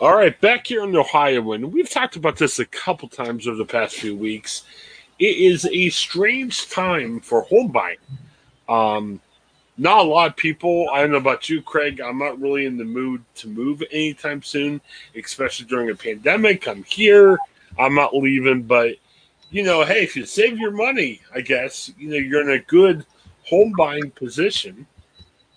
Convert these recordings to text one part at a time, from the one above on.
All right, back here in Ohio, and we've talked about this a couple times over the past few weeks. It is a strange time for home buying. Um, not a lot of people. I don't know about you, Craig. I'm not really in the mood to move anytime soon, especially during a pandemic. I'm here. I'm not leaving, but you know, hey, if you save your money, I guess you know you're in a good home buying position.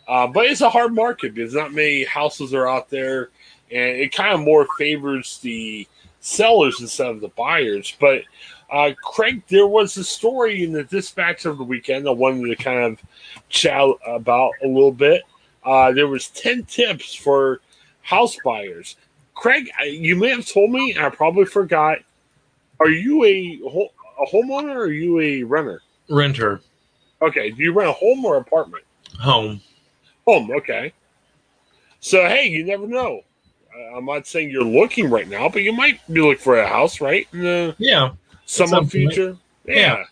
Uh, but it's a hard market because not many houses are out there and it kind of more favors the sellers instead of the buyers. But uh, Craig, there was a story in the dispatch of the weekend I wanted to kind of chat about a little bit. Uh, there was ten tips for house buyers. Craig, you may have told me, I probably forgot. Are you a a homeowner or are you a renter? Renter. Okay. Do you rent a home or apartment? Home. Home. Okay. So hey, you never know. I'm not saying you're looking right now, but you might be looking for a house, right? In the yeah, some future. Yeah. yeah.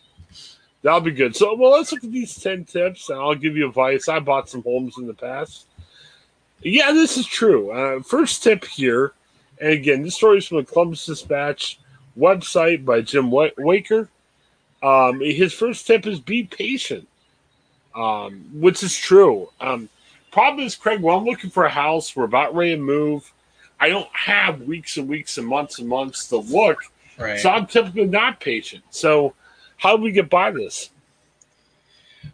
That'll be good. So, well, let's look at these 10 tips and I'll give you advice. I bought some homes in the past. Yeah, this is true. Uh, first tip here, and again, this story is from the Columbus Dispatch website by Jim Weiker. Um, his first tip is be patient, um, which is true. Um, problem is, Craig, well, I'm looking for a house, we're about ready to move. I don't have weeks and weeks and months and months to look. Right. So I'm typically not patient. So how do we get by this?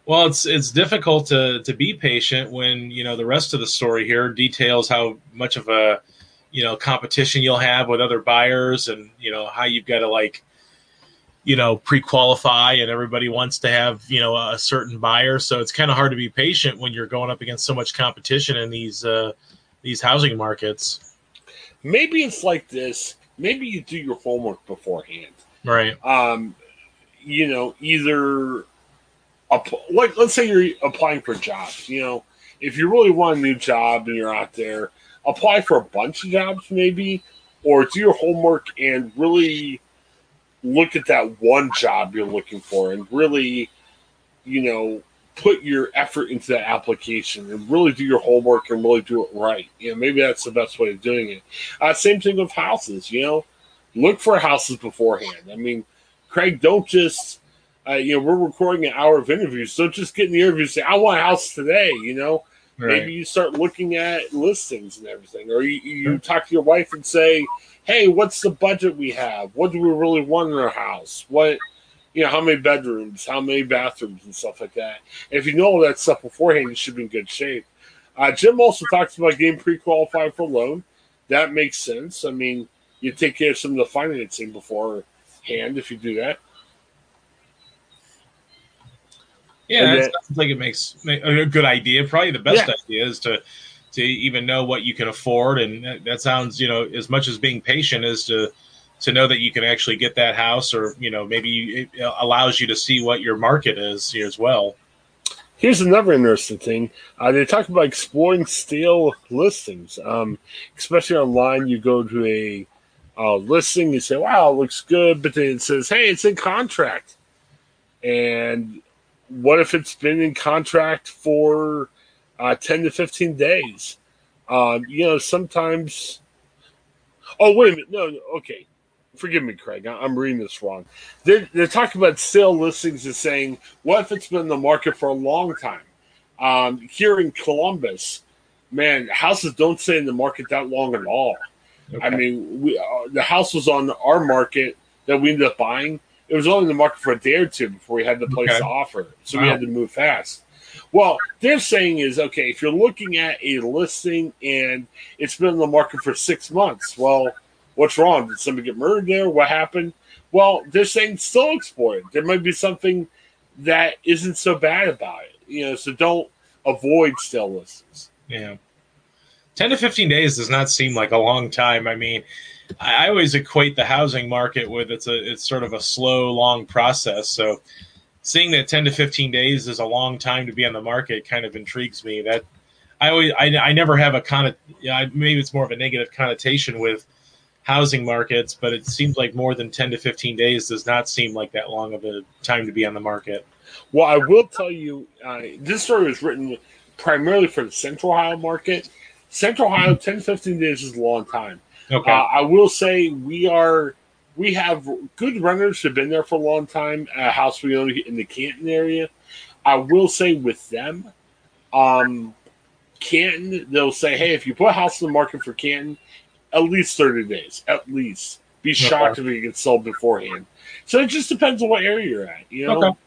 Well, it's it's difficult to to be patient when you know the rest of the story here details how much of a you know competition you'll have with other buyers and you know how you've got to like you know pre-qualify and everybody wants to have you know a certain buyer so it's kind of hard to be patient when you're going up against so much competition in these uh these housing markets maybe it's like this. Maybe you do your homework beforehand. Right. Um, you know, either like let's say you're applying for jobs. You know, if you really want a new job and you're out there, apply for a bunch of jobs maybe, or do your homework and really look at that one job you're looking for and really, you know, put your effort into that application and really do your homework and really do it right. You know, maybe that's the best way of doing it. Uh, same thing with houses. You know, look for houses beforehand. I mean, Craig, don't just uh, you know we're recording an hour of interviews, so just get in the interview and say I want a house today. You know, right. maybe you start looking at listings and everything, or you, you talk to your wife and say, Hey, what's the budget we have? What do we really want in our house? What you know, how many bedrooms, how many bathrooms, and stuff like that. And if you know all that stuff beforehand, you should be in good shape. Uh, Jim also talks about getting pre-qualified for a loan. That makes sense. I mean, you take care of some of the financing beforehand if you do that. Yeah, it sounds like it makes a good idea. Probably the best yeah. idea is to to even know what you can afford, and that sounds, you know, as much as being patient is to to know that you can actually get that house, or you know, maybe it allows you to see what your market is as well. Here's another interesting thing. Uh, they talk about exploring stale listings, um, especially online. You go to a uh, listing, you say, "Wow, it looks good," but then it says, "Hey, it's in contract." And what if it's been in contract for uh, ten to fifteen days? Um, you know, sometimes. Oh wait a minute! No, okay forgive me, Craig. I'm reading this wrong. They're, they're talking about sale listings and saying, what if it's been in the market for a long time? Um, here in Columbus, man, houses don't stay in the market that long at all. Okay. I mean, we uh, the house was on our market that we ended up buying, it was only in the market for a day or two before we had the place Okay. to offer. So we had to move fast. Well, they're saying is okay if you're looking at a listing and it's been in the market for six months. Well, what's wrong? Did somebody get murdered there? What happened? Well, they're saying still explore it. There might be something that isn't so bad about it. You know, so don't avoid sale listings. Yeah. 10 to 15 days does not seem like a long time. I mean, I always equate the housing market with it's a it's sort of a slow, long process. So seeing that 10 to 15 days is a long time to be on the market kind of intrigues me. That I always I, I never have a con yeah, maybe it's more of a negative connotation with housing markets, but it seems like more than 10 to 15 days does not seem like that long of a time to be on the market. Well, I will tell you, uh, this story was written primarily for the Central Ohio market. Central Ohio, 10, 15 days is a long time. Okay. Uh, I will say we are we have good runners who've been there for a long time. A house we own in the Canton area. I will say with them, um, Canton, they'll say, "Hey, if you put a house in the market for Canton, at least thirty days, at least." Be shocked if it gets sold beforehand. So it just depends on what area you're at. You know, Okay.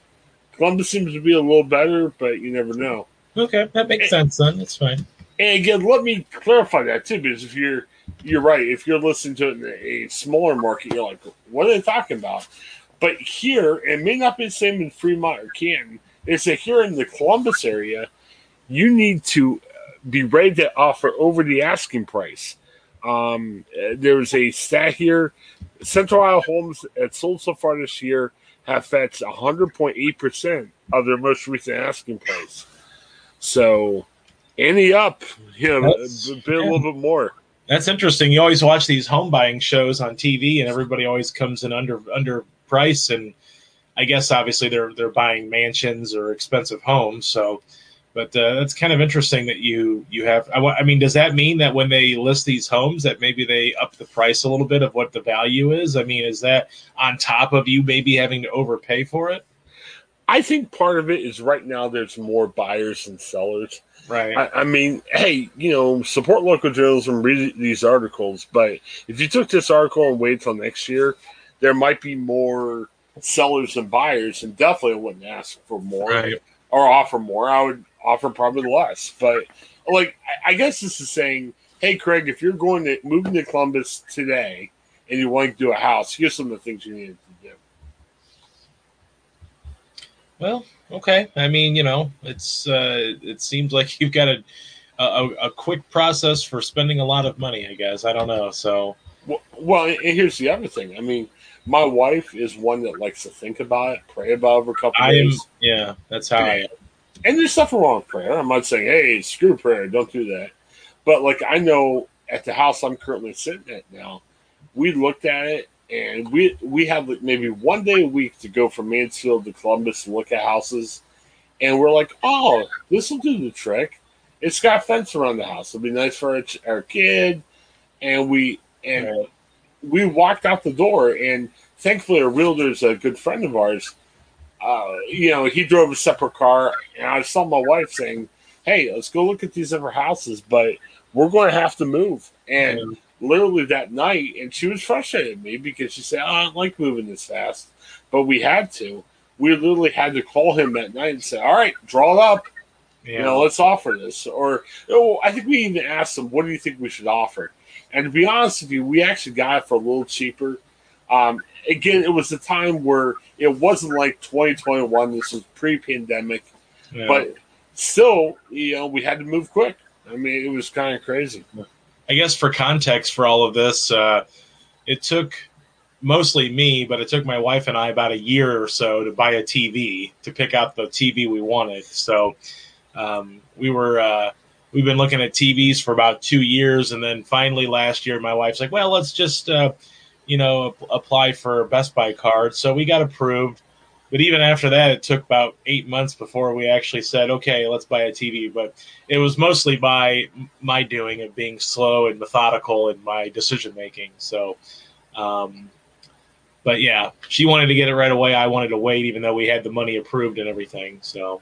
Columbus seems to be a little better, but you never know. okay, that makes sense then. That's fine. And again, let me clarify that too, because if you're you're right, if you're listening to it in a smaller market, you're like, what are they talking about? But here, it may not be the same in Fremont or Canton. It's that here in the Columbus area, you need to be ready to offer over the asking price. Um, uh, there's a stat here: Central Ohio homes that sold so far this year have fetched 100.8 percent of their most recent asking price. So, any up, you know, That's- a bit a little bit more. That's interesting. You always watch these home buying shows on TV, and everybody always comes in under under price. And I guess obviously they're they're buying mansions or expensive homes. So, but uh, that's kind of interesting that you you have. I, I mean, does that mean that when they list these homes, that maybe they up the price a little bit of what the value is? I mean, is that on top of you maybe having to overpay for it? I think part of it is right now there's more buyers than sellers. Right. I, I mean, hey, you know, support local journalism, read these articles. But if you took this article and waited till next year, there might be more sellers than buyers, and definitely I wouldn't ask for more Right. Or offer more. I would offer probably less. But like, I, guess this is saying, hey, Craig, if you're going to moving to Columbus today and you want to do a house, here's some of the things you need to do. Well, okay. I mean, you know, it's uh, it seems like you've got a, a a quick process for spending a lot of money. I guess I don't know. So Well, well, and here's the other thing. I mean, my wife is one that likes to think about it, pray about it for a couple I am. Yeah, that's how I am. And there's nothing wrong with prayer. I'm not saying, hey, screw prayer, don't do that. But like I know at the house I'm currently sitting at now, we looked at it and we we have like maybe one day a week to go from Mansfield to Columbus and look at houses. And we're like, oh, this will do the trick. It's got a fence around the house. It'll be nice for our, our kid. And we and. We walked out the door, and thankfully, a realtor's a good friend of ours. Uh, you know, he drove a separate car, and I saw my wife saying, "Hey, let's go look at these other houses, but we're going to have to move." And literally that night, and she was frustrated at me because she said, oh, "I don't like moving this fast," but we had to. We literally had to call him that night and say, "All right, draw it up. Yeah. You know, let's offer this." Or, oh, I think we even asked him, "What do you think we should offer?" And to be honest with you, we actually got it for a little cheaper. Um, again, it was a time where it wasn't like 2021. This was pre-pandemic, Yeah. but still, you know, we had to move quick. I mean, it was kind of crazy. I guess for context for all of this, uh, it took mostly me, but it took my wife and I about a year or so to buy a TV to pick out the TV we wanted. So um, we were uh, we've been looking at TVs for about two years, and then finally last year, my wife's like, "Well, let's just uh, you know apply for Best Buy card." So we got approved. But even after that, it took about eight months before we actually said, "Okay, let's buy a TV." But it was mostly by my doing of being slow and methodical in my decision making. So, um, but yeah, she wanted to get it right away. I wanted to wait, even though we had the money approved and everything. So,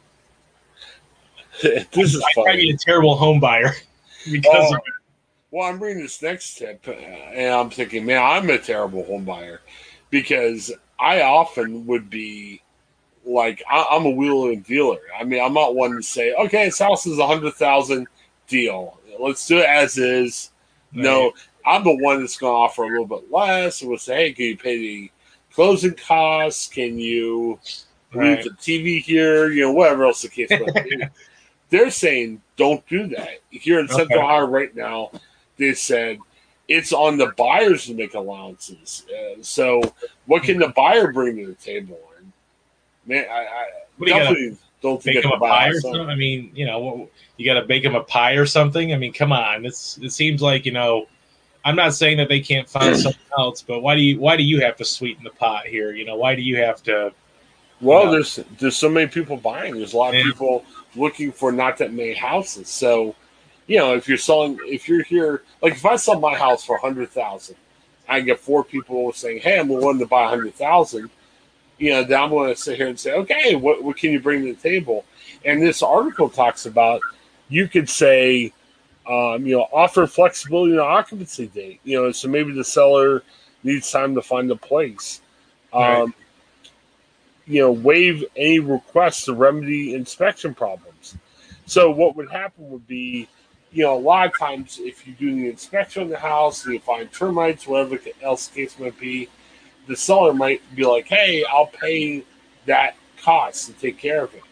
this is I might be a terrible home buyer because of well, I'm reading this next tip, uh, and I'm thinking, man, I'm a terrible home buyer because I often would be like I, I'm a wheeler and dealer. I mean, I'm not one to say, okay, this house is a hundred thousand deal. Let's do it as is. Right. No, I'm the one that's going to offer a little bit less. And we'll say, hey, can you pay the closing costs? Can you right. the TV here? You know, whatever else the case might be. They're saying don't do that. Here in okay. Central Ohio right now, they said it's on the buyers to make allowances. Uh, so, what can the buyer bring to the table? And man, I, I definitely don't think a pie or something. I mean, you know, you got to bake them a pie or something. I mean, come on. It's it seems like you know. I'm not saying that they can't find something else, but why do you why do you have to sweeten the pot here? You know, why do you have to? Well, know, there's there's so many people buying. There's a lot of people looking for not that many houses. So, you know, if you're selling, if you're here, like if I sell my house for a hundred thousand, I get four people saying, "Hey, I'm willing to buy a hundred thousand you know, then I'm going to sit here and say, okay, what, what can you bring to the table? And this article talks about you could say, um, you know, offer flexibility in occupancy date. You know, so maybe the seller needs time to find a place. Um, right. You know, waive any requests to remedy inspection problems. So what would happen would be, you know, a lot of times if you do the inspection of the house, and you find termites, whatever else the case might be, the seller might be like, "Hey, I'll pay that cost to take care of it."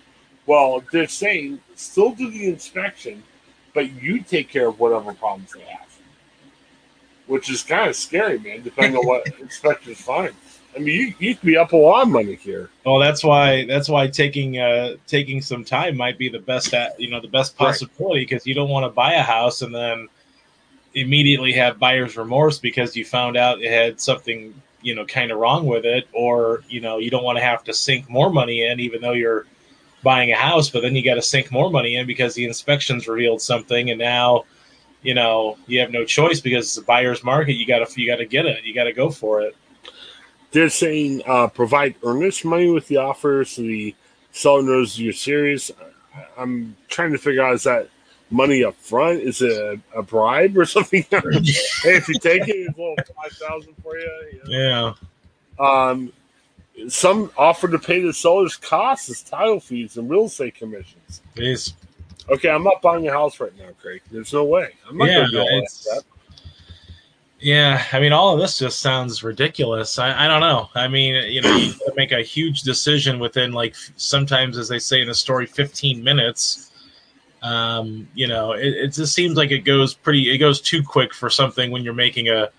Well, they're saying still do the inspection, but you take care of whatever problems they have, which is kind of scary, man. Depending on what inspectors find. I mean, you, you could be up a lot of money here. Well, that's why that's why taking uh, taking some time might be the best at you know the best possibility because right. you don't want to buy a house and then immediately have buyer's remorse because you found out it had something you know kind of wrong with it or you know you don't want to have to sink more money in even though you're buying a house but then you got to sink more money in because the inspections revealed something and now you know you have no choice because it's a buyer's market you got to you got to get it you got to go for it they're saying uh, provide earnest money with the offer so the seller knows you're serious i'm trying to figure out is that money up front? Is it a, a bribe or something? hey, if you take it, it's a little five thousand for you. you know? Yeah. Um, some offer to pay the seller's costs as title fees and real estate commissions. Please. Okay, I'm not buying a house right now, Craig. There's no way. I'm not yeah, going to do all that. Yeah, I mean, all of this just sounds ridiculous. I, I don't know. I mean, you know, you make a huge decision within like sometimes, as they say in the story, 15 minutes um, you know, it, it just seems like it goes pretty. It goes too quick for something when you're making a,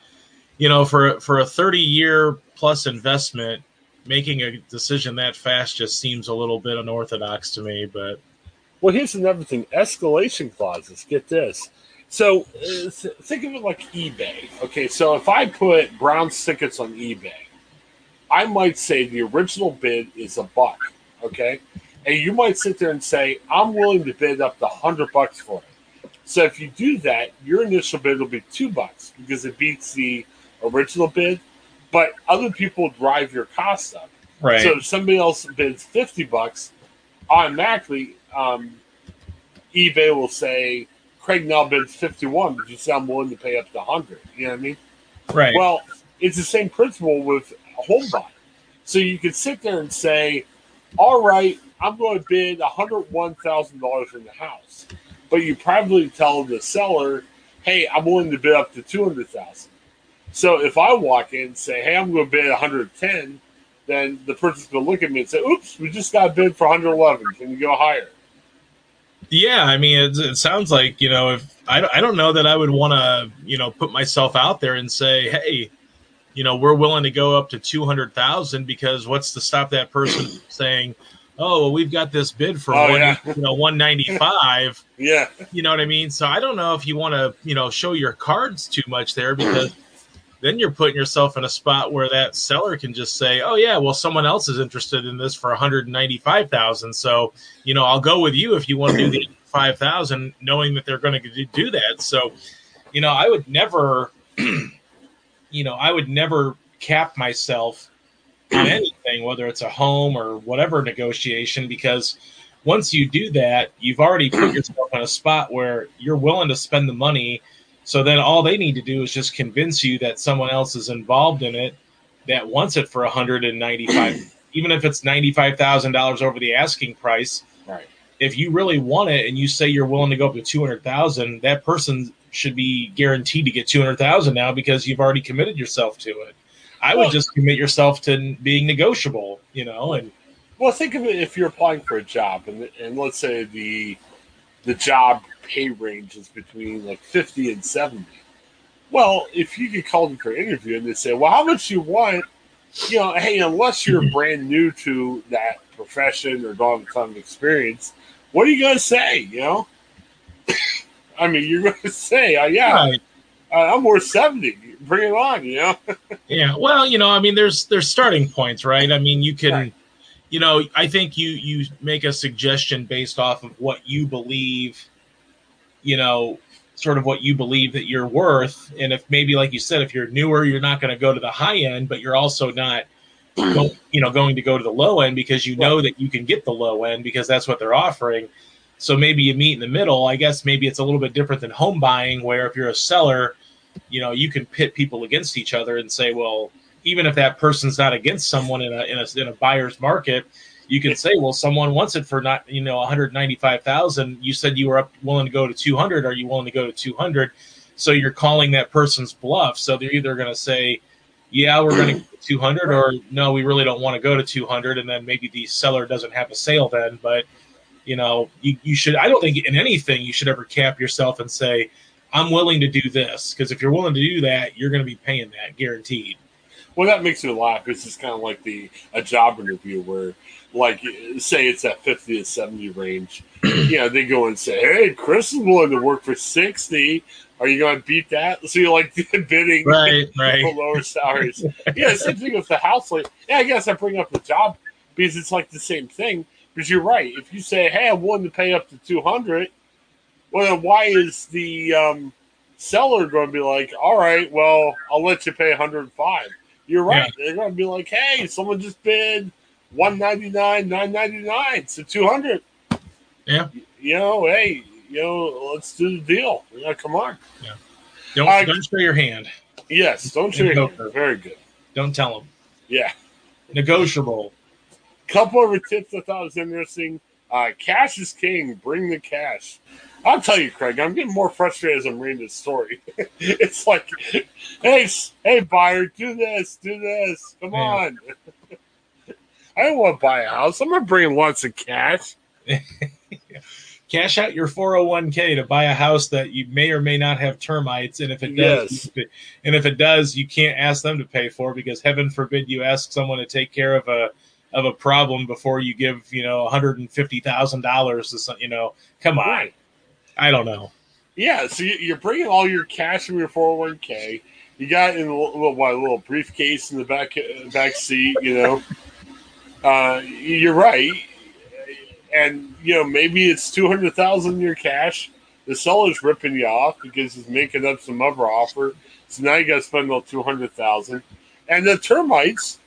you know, for for a 30 year plus investment, making a decision that fast just seems a little bit unorthodox to me. But well, here's another thing: escalation clauses. Get this. So uh, think of it like eBay. Okay, so if I put Browns tickets on eBay, I might say the original bid is a buck. Okay, and you might sit there and say, I'm willing to bid up to 100 bucks for it. So if you do that, your initial bid will be two bucks because it beats the original bid, but other people drive your cost up. Right. So if somebody else bids 50 bucks, automatically um, eBay will say, Craig now bids 51, but you say I'm willing to pay up to 100. You know what I mean? Right. Well, it's the same principle with a home buy. So you could sit there and say, all right, I'm going to bid $101,000 in the house. But you probably tell the seller, hey, I'm willing to bid up to 200000 So if I walk in and say, hey, I'm going to bid 110 then the person's going to look at me and say, oops, we just got bid for 111 Can you go higher? Yeah, I mean, it, it sounds like, you know, if I, I don't know that I would want to, you know, put myself out there and say, hey, you know, we're willing to go up to 200,000 because what's to stop that person saying, oh well we've got this bid for oh, one, yeah. you know 195 yeah. You know what i mean? So i don't know if you want to you know show your cards too much there because then you're putting yourself in a spot where that seller can just say oh yeah well someone else is interested in this for 195000 so you know i'll go with you if you want to do the 5000 knowing that they're going to do that so you know i would never you know i would never cap myself on anything, whether it's a home or whatever negotiation, because once you do that, you've already put yourself in a spot where you're willing to spend the money. So then all they need to do is just convince you that someone else is involved in it. that wants it for 195 even if it's $95,000 over the asking price. Right. If you really want it and you say you're willing to go up to 200,000, that person should be guaranteed to get 200,000 now because you've already committed yourself to it. I well, would just commit yourself to being negotiable, you know, and well, think of it if you're applying for a job and and let's say the the job pay range is between like 50 and 70. Well, if you get called in for an interview and they say, "Well, how much you want?" You know, hey, unless you're brand new to that profession or don't have a ton of experience, what are you going to say? You know, I mean, you're going to say, uh, "Yeah, right. uh, I'm worth 70. Bring it on." You know. yeah. Well, you know, I mean, there's there's starting points, right? I mean, you can. Right. You know, I think you you make a suggestion based off of what you believe you know sort of what you believe that you're worth. And if maybe, like you said, if you're newer, you're not going to go to the high end, but you're also not, go, you know, going to go to the low end because you know that you can get the low end because that's what they're offering. So maybe you meet in the middle. I guess maybe it's a little bit different than home buying, where if you're a seller, you know, you can pit people against each other and say, well, even if that person's not against someone in a in a, in a buyer's market, you can say, well, someone wants it for not, you know, 195,000. You said you were up willing to go to 200. Are you willing to go to 200? So you're calling that person's bluff. So they're either going to say, yeah, we're going to go 200 or no, we really don't want to go to 200. And then maybe the seller doesn't have a sale then. But, you know, you, you should, I don't think in anything you should ever cap yourself and say, I'm willing to do this. Because if you're willing to do that, you're going to be paying that guaranteed. Well, that makes me laugh. This is kind of like the a job interview where like say it's at 50 to 70 range you know they go and say hey chris is willing to work for 60 are you going to beat that? So you're like bidding right right. for lower salaries. Yeah same thing with the house like yeah i guess i bring up the job because it's like the same thing because you're right. If you say hey i'm willing to pay up to 200 well then why is the um, seller going to be like all right well i'll let you pay 105 you're right. Yeah. they're going to be like hey someone just bid 199 999 so 200 yeah. You know hey you know let's do the deal. Yeah come on. Yeah. Don't don't show your hand. Yes don't show your hand. Very good. Don't tell them. Yeah. Negotiable. Couple of tips i thought was interesting. Uh, cash is king. Bring the cash I'll tell you, Craig, I'm getting more frustrated as I'm reading this story. it's like, hey, hey, buyer, do this, do this. Come yeah. on. I don't want to buy a house. I'm not bringing lots of cash. Cash out your 401k to buy a house that you may or may not have termites, and if it does, yes. and if it does, you can't ask them to pay for because heaven forbid you ask someone to take care of a of a problem before you give you know one hundred and fifty thousand dollars to some. You know, come on. I don't know. Yeah, so you're bringing all your cash from your 401k. You got in a little, a little briefcase in the back back seat, you know. Uh, you're right, and you know maybe it's two hundred thousand in your cash. The seller's ripping you off because he's making up some other offer. So now you got to spend all two hundred thousand, and the termites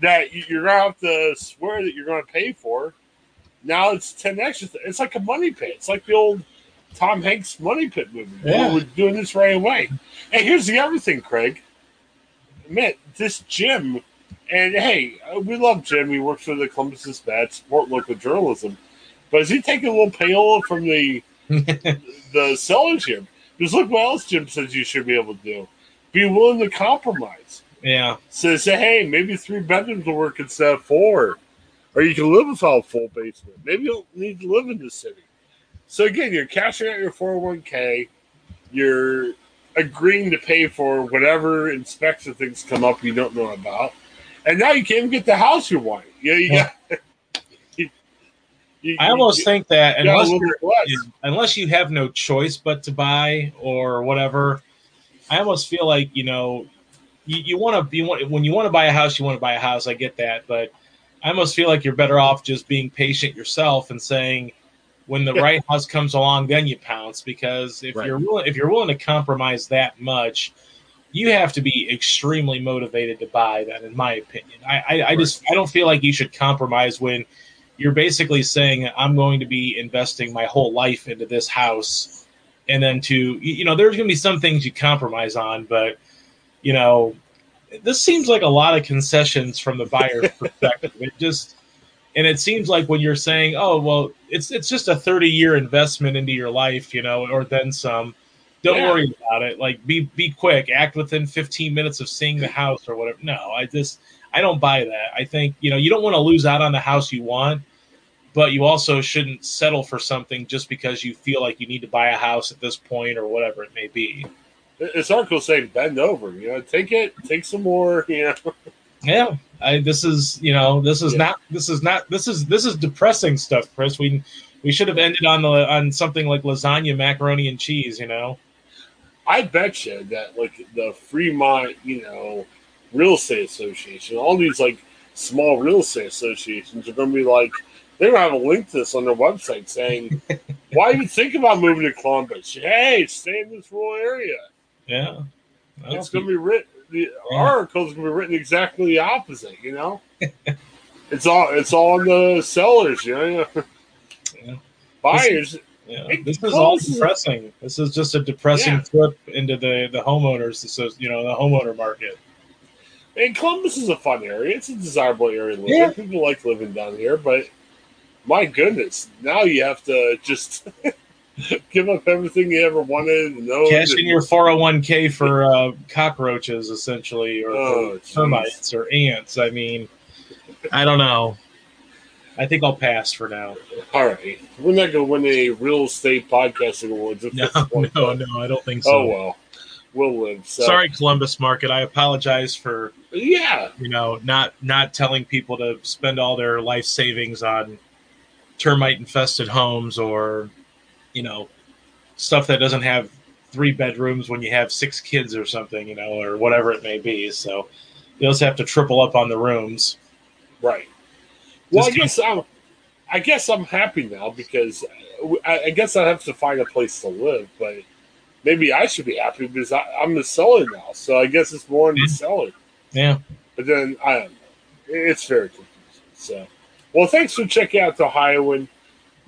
that you're gonna have to swear that you're gonna pay for. Now it's ten extra. It's like a money pit. It's like the old Tom Hanks money pit movie. Yeah. We're doing this right away. And here's the other thing, Craig. Admit this Jim and hey, uh, we love Jim. He works for the Columbus Dispatch, support local journalism. But is he taking a little payola from the the sellers here? Because look what else Jim says you should be able to do. Be willing to compromise. Yeah. So say, hey, maybe three bedrooms will work instead of four. Or you can live without a full basement. Maybe you don't need to live in the city. So again, you're cashing out your 401k. You're agreeing to pay for whatever inspection things come up you don't know about and now you can't even get the house you want. You, know, you yeah. got. You, I almost you, think that unless unless you have no choice but to buy or whatever, I almost feel like you know you, you want to be when you want to buy a house, you want to buy a house. I get that, but I almost feel like you're better off just being patient yourself and saying when the yeah. right house comes along, then you pounce. Because if right. you're willing, if you're willing to compromise that much, you have to be extremely motivated to buy that, in my opinion. I, I, I just I don't feel like you should compromise when you're basically saying I'm going to be investing my whole life into this house, and then to you know there's going to be some things you compromise on, but you know this seems like a lot of concessions from the buyer's perspective. It just and it seems like when you're saying, "Oh, well, it's it's just a 30 year investment into your life," you know, or then some. Don't Yeah. worry about it. Like, be be quick. Act within 15 minutes of seeing the house or whatever. No, I just I don't buy that. I think you know you don't want to lose out on the house you want, but you also shouldn't settle for something just because you feel like you need to buy a house at this point or whatever it may be. This article saying bend over. You know, take it, take some more. You know, Yeah, I, this is you know this is Yeah. not this is not this is this is depressing stuff, Chris. We we should have ended on the on something like lasagna, macaroni, and cheese. You know, I bet you that like the Fremont, you know, real estate association, all these like small real estate associations are going to be like, they're going to have a link to this on their website saying, why even think about moving to Columbus? Hey, stay in this rural area. yeah. It's going to be written. The Yeah. article's to be written exactly the opposite. You know, it's all it's all on the sellers. You know, Yeah. buyers. Yeah, It- this is all depressing. This is just a depressing Yeah. trip into the the homeowners, so you know, the homeowner market. And Columbus is a fun area. It's a desirable area to live Yeah. People like living down here, but my goodness, now you have to just give up everything you ever wanted. owned Cash in your four hundred one k for uh, cockroaches, essentially, or Oh, for termites or ants. I mean, I don't know. I think I'll pass for now. All right, we're not going to win any real estate podcasting awards. at No, this point, no, no, I don't think so. Oh well, we'll live. So, Sorry, Columbus market. I apologize for Yeah, you know not not telling people to spend all their life savings on termite infested homes or you know stuff that doesn't have three bedrooms when you have six kids or something you know or whatever it may be so you also have to triple up on the rooms right. Well, I guess I'm. I guess I'm happy now because uh, I, I guess I have to find a place to live, but maybe I should be happy because I, I'm the seller now. So I guess it's more in the seller. yeah But then I don't know. It's very confusing. So, well, thanks for checking out the Ohioan.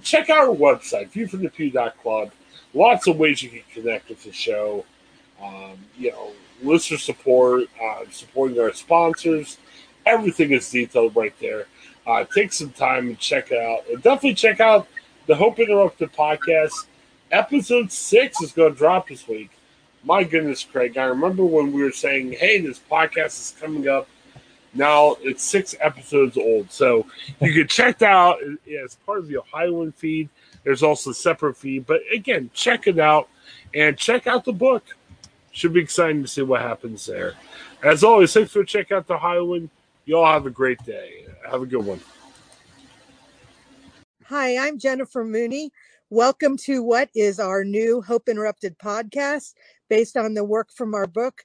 Check out our website, viewfromthepew.club. Lots of ways you can connect with the show. Um, you know, listener support, uh, supporting our sponsors. Everything is detailed right there. Uh, take some time and check it out. And definitely check out the Hope Interrupted podcast. Episode six is going to drop this week. My goodness, Craig, I remember when we were saying, hey, this podcast is coming up. Now it's six episodes old. So you can check that out as part of the Ohioan feed. There's also a separate feed. But again, check it out and check out the book. Should be exciting to see what happens there. As always, thanks for checking out the Ohioan. You all have a great day. Have a good one. Hi, I'm Jennifer Mooney. Welcome to what is our new Hope Interrupted podcast based on the work from our book,